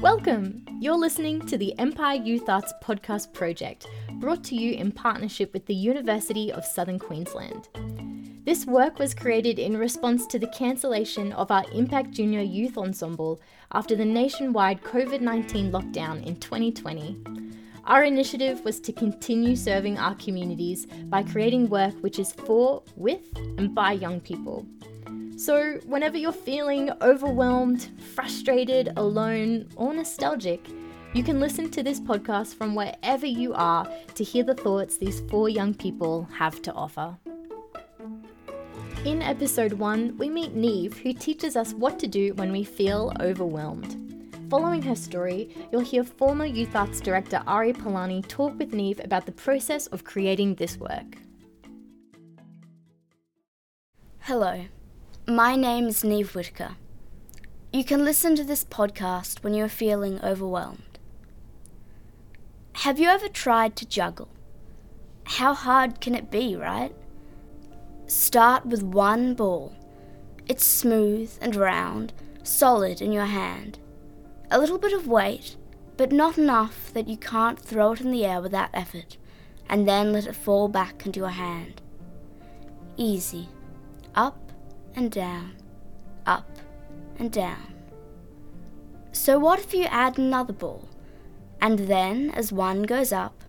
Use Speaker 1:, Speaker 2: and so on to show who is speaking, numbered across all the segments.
Speaker 1: Welcome! You're listening to the Empire Youth Arts Podcast Project, brought to you in partnership with the University of Southern Queensland. This work was created in response to the cancellation of our Impact Junior Youth Ensemble after the nationwide COVID 19 lockdown in 2020. Our initiative was to continue serving our communities by creating work which is for, with, and by young people. So, whenever you're feeling overwhelmed, frustrated, alone, or nostalgic, you can listen to this podcast from wherever you are to hear the thoughts these four young people have to offer. In episode 1, we meet Neeve, who teaches us what to do when we feel overwhelmed. Following her story, you'll hear former Youth Arts Director Ari Polani talk with Neeve about the process of creating this work.
Speaker 2: Hello, my name is Neeve Whitaker. You can listen to this podcast when you're feeling overwhelmed. Have you ever tried to juggle? How hard can it be, right? Start with one ball. It's smooth and round, solid in your hand. A little bit of weight, but not enough that you can't throw it in the air without effort, and then let it fall back into your hand. Easy. Up and down, up and down. So, what if you add another ball, and then as one goes up,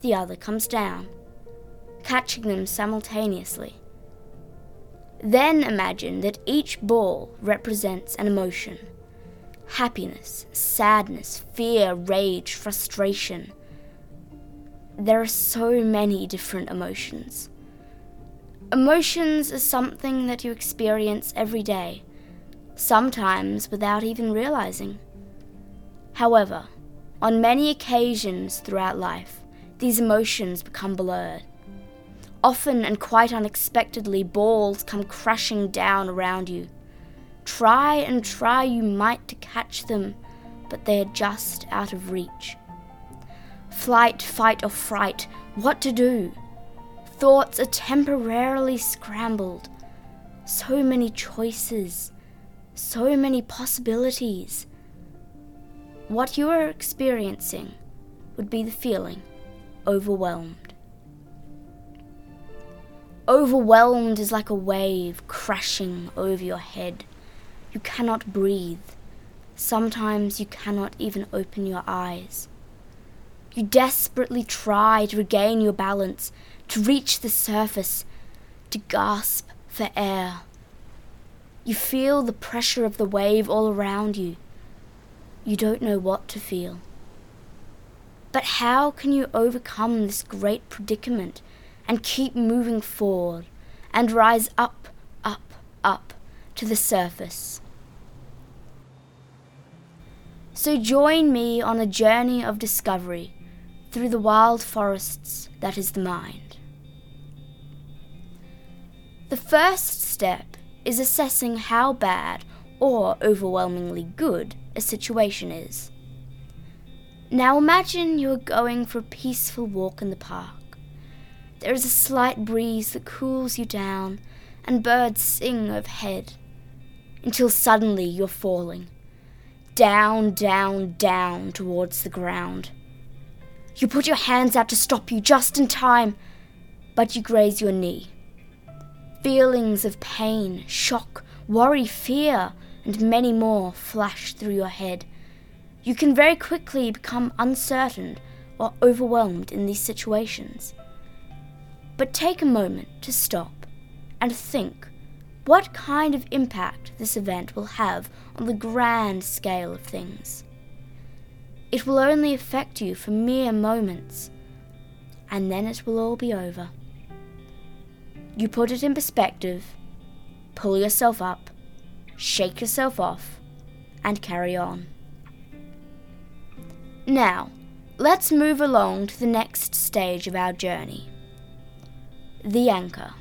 Speaker 2: the other comes down, catching them simultaneously? Then imagine that each ball represents an emotion happiness, sadness, fear, rage, frustration. There are so many different emotions. Emotions are something that you experience every day, sometimes without even realizing. However, on many occasions throughout life, these emotions become blurred. Often and quite unexpectedly, balls come crashing down around you. Try and try you might to catch them, but they are just out of reach. Flight, fight, or fright, what to do? Thoughts are temporarily scrambled. So many choices, so many possibilities. What you are experiencing would be the feeling overwhelmed. Overwhelmed is like a wave crashing over your head. You cannot breathe. Sometimes you cannot even open your eyes. You desperately try to regain your balance, to reach the surface, to gasp for air. You feel the pressure of the wave all around you. You don't know what to feel. But how can you overcome this great predicament and keep moving forward and rise up, up, up to the surface? So join me on a journey of discovery through the wild forests that is the mind. The first step is assessing how bad or overwhelmingly good a situation is. Now imagine you are going for a peaceful walk in the park. There is a slight breeze that cools you down, and birds sing overhead, until suddenly you're falling. Down, down, down towards the ground. You put your hands out to stop you just in time, but you graze your knee. Feelings of pain, shock, worry, fear, and many more flash through your head. You can very quickly become uncertain or overwhelmed in these situations. But take a moment to stop and think what kind of impact this event will have on the grand scale of things. It will only affect you for mere moments, and then it will all be over. You put it in perspective, pull yourself up, shake yourself off, and carry on. Now, let's move along to the next stage of our journey the anchor.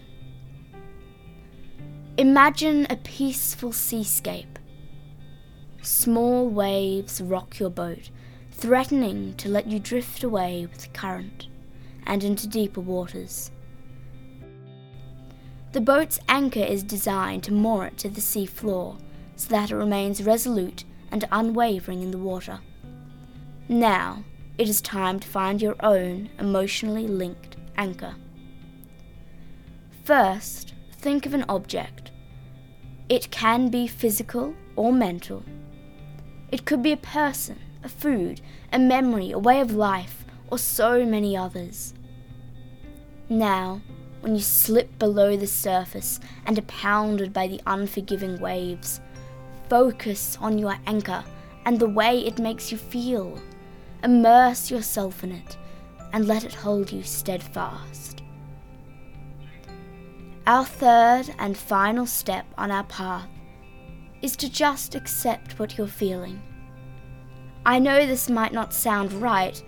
Speaker 2: Imagine a peaceful seascape. Small waves rock your boat, threatening to let you drift away with the current and into deeper waters. The boat's anchor is designed to moor it to the sea floor so that it remains resolute and unwavering in the water, Now, it is time to find your own emotionally linked anchor. First, think of an object. It can be physical or mental. It could be a person, a food, a memory, a way of life, or so many others. Now, when you slip below the surface and are pounded by the unforgiving waves, focus on your anchor and the way it makes you feel. Immerse yourself in it and let it hold you steadfast. Our third and final step on our path is to just accept what you're feeling. I know this might not sound right,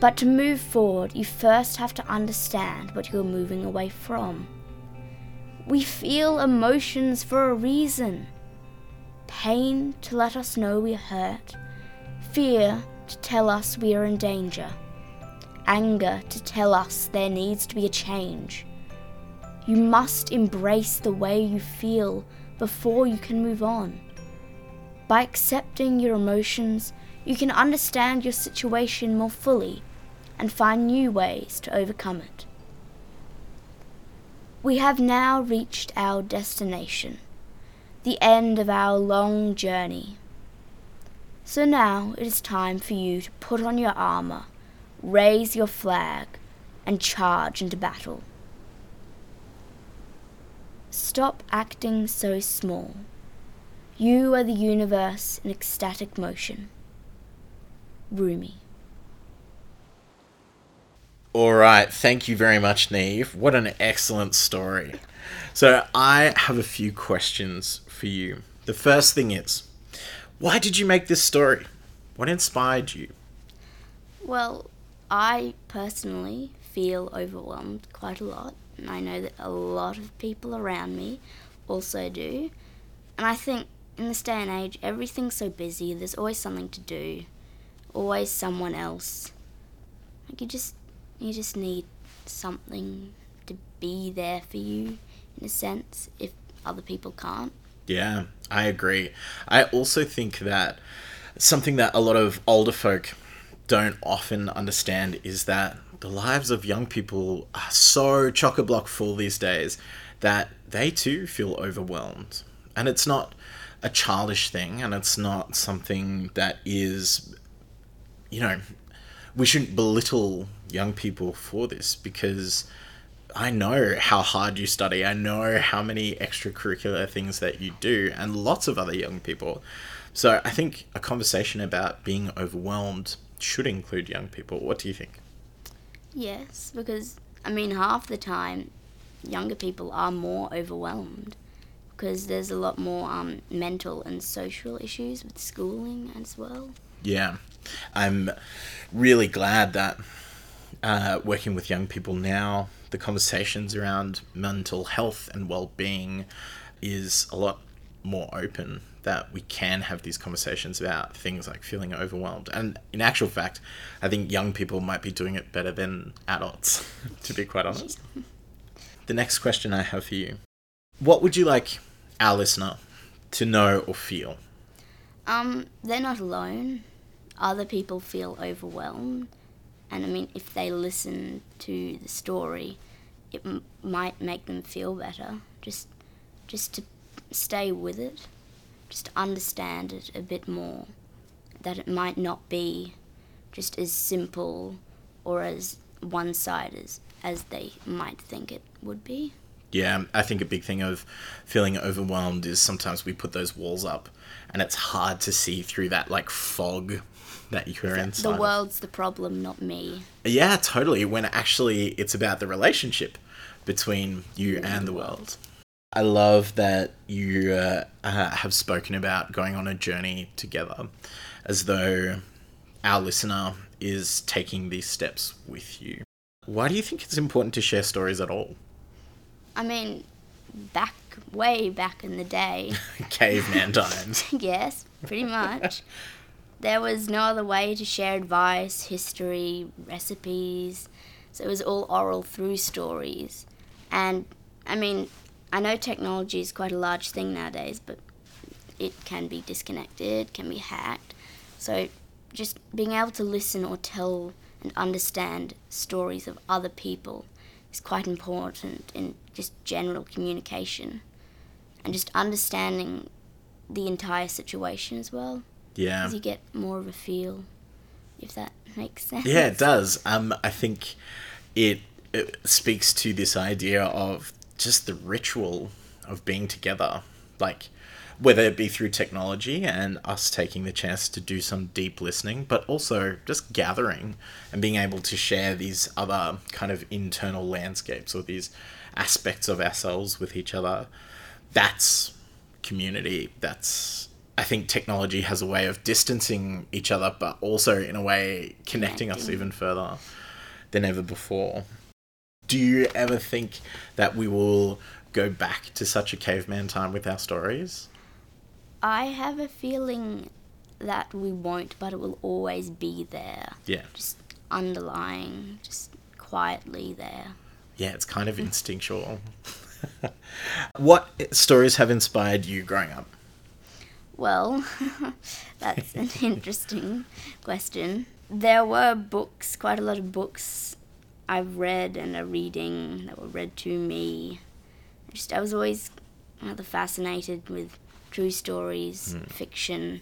Speaker 2: but to move forward, you first have to understand what you're moving away from. We feel emotions for a reason pain to let us know we're hurt, fear to tell us we are in danger, anger to tell us there needs to be a change. You must embrace the way you feel before you can move on. By accepting your emotions, you can understand your situation more fully and find new ways to overcome it. We have now reached our destination, the end of our long journey. So now it is time for you to put on your armour, raise your flag, and charge into battle. Stop acting so small. You are the universe in ecstatic motion. Rumi.
Speaker 3: All right, thank you very much, Neeve. What an excellent story. So, I have a few questions for you. The first thing is, why did you make this story? What inspired you?
Speaker 2: Well, I personally feel overwhelmed quite a lot, and I know that a lot of people around me also do. And I think in this day and age, everything's so busy, there's always something to do, always someone else. Like you just you just need something to be there for you in a sense if other people can't.
Speaker 3: Yeah, I agree. I also think that something that a lot of older folk don't often understand is that the lives of young people are so chock a block full these days that they too feel overwhelmed. And it's not a childish thing and it's not something that is, you know, we shouldn't belittle young people for this because I know how hard you study. I know how many extracurricular things that you do, and lots of other young people. So I think a conversation about being overwhelmed should include young people. What do you think?
Speaker 2: Yes, because I mean, half the time, younger people are more overwhelmed because there's a lot more um, mental and social issues with schooling as well.
Speaker 3: Yeah, I'm really glad that uh, working with young people now, the conversations around mental health and well-being is a lot more open that we can have these conversations about things like feeling overwhelmed. And in actual fact, I think young people might be doing it better than adults, to be quite honest. The next question I have for you What would you like our listener to know or feel?
Speaker 2: Um, they're not alone. Other people feel overwhelmed. And I mean, if they listen to the story, it m- might make them feel better. Just, just to stay with it, just to understand it a bit more. That it might not be just as simple or as one-sided as, as they might think it would be.
Speaker 3: Yeah, I think a big thing of feeling overwhelmed is sometimes we put those walls up and it's hard to see through that like fog that you're inside.
Speaker 2: The
Speaker 3: of.
Speaker 2: world's the problem, not me.
Speaker 3: Yeah, totally. When actually it's about the relationship between you and the world. I love that you uh, uh, have spoken about going on a journey together as though our listener is taking these steps with you. Why do you think it's important to share stories at all?
Speaker 2: I mean, back, way back in the day,
Speaker 3: Caveman times.
Speaker 2: yes, pretty much. There was no other way to share advice, history, recipes. So it was all oral through stories. And I mean, I know technology is quite a large thing nowadays, but it can be disconnected, can be hacked. So just being able to listen or tell and understand stories of other people is quite important in just general communication and just understanding the entire situation as well.
Speaker 3: Yeah.
Speaker 2: Because you get more of a feel, if that makes sense.
Speaker 3: Yeah, it does. Um, I think it, it speaks to this idea of just the ritual of being together. Like, whether it be through technology and us taking the chance to do some deep listening, but also just gathering and being able to share these other kind of internal landscapes or these aspects of ourselves with each other. That's community. That's I think technology has a way of distancing each other, but also in a way connecting us even further than ever before. Do you ever think that we will go back to such a caveman time with our stories?
Speaker 2: I have a feeling that we won't, but it will always be there.
Speaker 3: Yeah.
Speaker 2: Just underlying, just quietly there.
Speaker 3: Yeah, it's kind of instinctual. what stories have inspired you growing up?
Speaker 2: Well, that's an interesting question. There were books, quite a lot of books I've read and are reading that were read to me. Just I was always rather fascinated with true stories, hmm. fiction,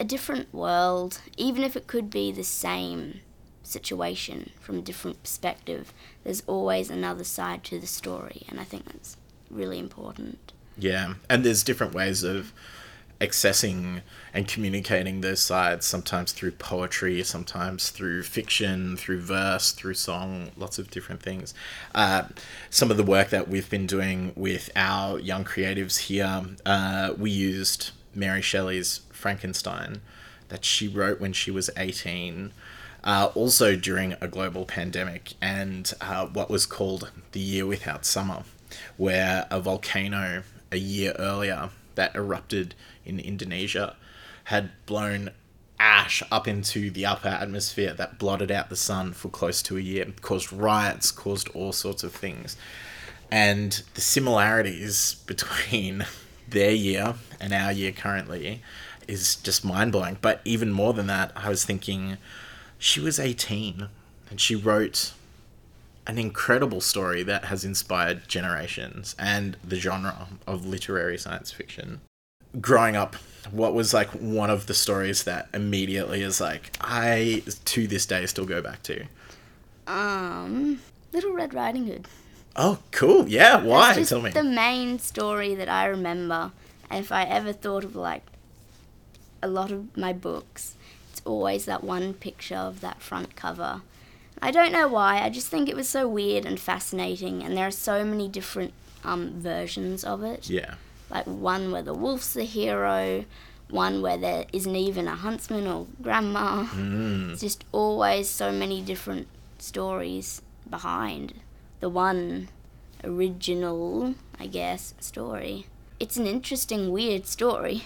Speaker 2: a different world, even if it could be the same situation from a different perspective. There's always another side to the story, and I think that's really important.
Speaker 3: Yeah, and there's different ways of accessing and communicating those sides, sometimes through poetry, sometimes through fiction, through verse, through song, lots of different things. Uh, some of the work that we've been doing with our young creatives here, uh, we used Mary Shelley's Frankenstein that she wrote when she was 18. Uh, also during a global pandemic and uh, what was called the year without summer, where a volcano a year earlier that erupted in Indonesia had blown ash up into the upper atmosphere that blotted out the sun for close to a year, caused riots, caused all sorts of things. And the similarities between their year and our year currently is just mind blowing. But even more than that, I was thinking she was 18 and she wrote an incredible story that has inspired generations and the genre of literary science fiction. Growing up, what was like one of the stories that immediately is like I to this day still go back to?
Speaker 2: Um, Little Red Riding Hood.
Speaker 3: Oh, cool. Yeah, why? Tell me.
Speaker 2: the main story that I remember. And if I ever thought of like a lot of my books, it's always that one picture of that front cover. I don't know why. I just think it was so weird and fascinating, and there are so many different um, versions of it.
Speaker 3: Yeah.
Speaker 2: Like one where the wolf's the hero, one where there isn't even a huntsman or grandma.
Speaker 3: Mm.
Speaker 2: It's just always so many different stories behind the one original, I guess, story. It's an interesting, weird story.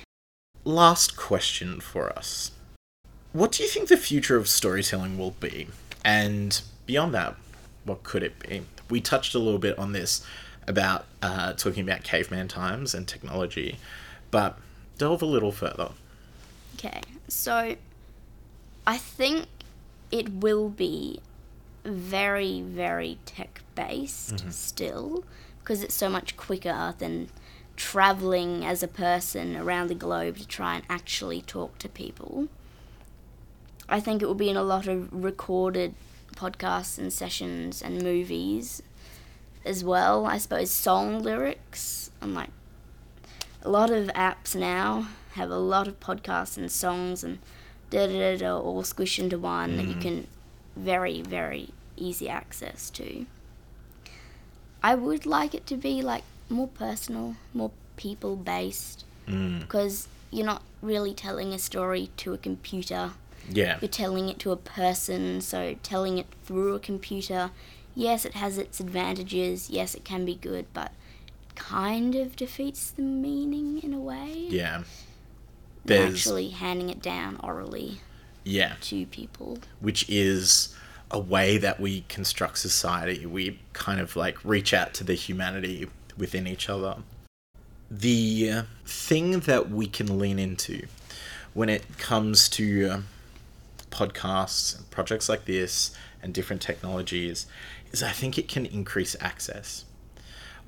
Speaker 3: Last question for us. What do you think the future of storytelling will be? And beyond that, what could it be? We touched a little bit on this about uh, talking about caveman times and technology, but delve a little further.
Speaker 2: Okay, so I think it will be very, very tech based still because it's so much quicker than traveling as a person around the globe to try and actually talk to people. I think it will be in a lot of recorded podcasts and sessions and movies as well. I suppose song lyrics and like a lot of apps now have a lot of podcasts and songs and da da da da all squished into one that you can very very easy access to. I would like it to be like more personal, more people based
Speaker 3: Mm.
Speaker 2: because you're not really telling a story to a computer.
Speaker 3: Yeah.
Speaker 2: You're telling it to a person, so telling it through a computer, yes, it has its advantages, yes, it can be good, but kind of defeats the meaning in a way.
Speaker 3: Yeah. There's
Speaker 2: actually handing it down orally
Speaker 3: yeah,
Speaker 2: to people.
Speaker 3: which is a way that we construct society. We kind of like reach out to the humanity within each other. The thing that we can lean into when it comes to uh, podcasts and projects like this and different technologies is I think it can increase access.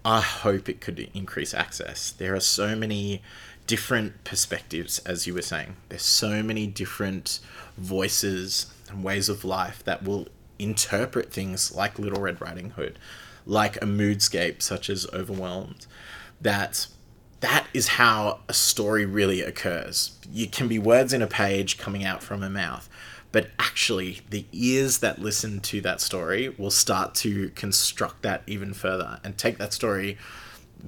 Speaker 3: I hope it could increase access. There are so many different perspectives, as you were saying. There's so many different voices and ways of life that will interpret things like Little Red Riding Hood, like a moodscape such as Overwhelmed, that that is how a story really occurs. You can be words in a page coming out from a mouth, but actually, the ears that listen to that story will start to construct that even further and take that story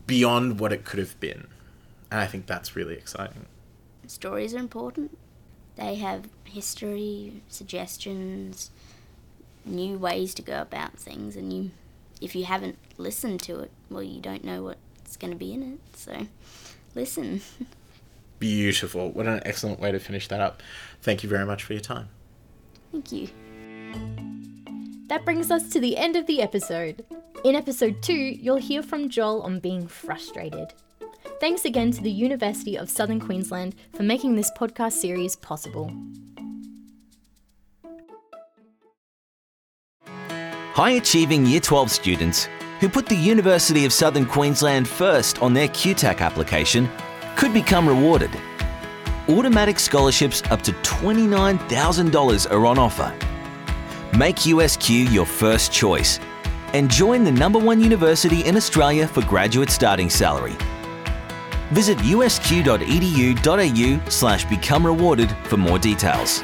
Speaker 3: beyond what it could have been. And I think that's really exciting.
Speaker 2: Stories are important. They have history, suggestions, new ways to go about things, and you, if you haven't listened to it, well, you don't know what's going to be in it. So, listen.
Speaker 3: Beautiful. What an excellent way to finish that up. Thank you very much for your time.
Speaker 2: Thank you.
Speaker 1: That brings us to the end of the episode. In episode 2, you'll hear from Joel on being frustrated. Thanks again to the University of Southern Queensland for making this podcast series possible.
Speaker 4: High achieving Year 12 students who put the University of Southern Queensland first on their QTAC application could become rewarded. Automatic scholarships up to $29,000 are on offer. Make USQ your first choice and join the number one university in Australia for graduate starting salary. Visit usq.edu.au slash become rewarded for more details.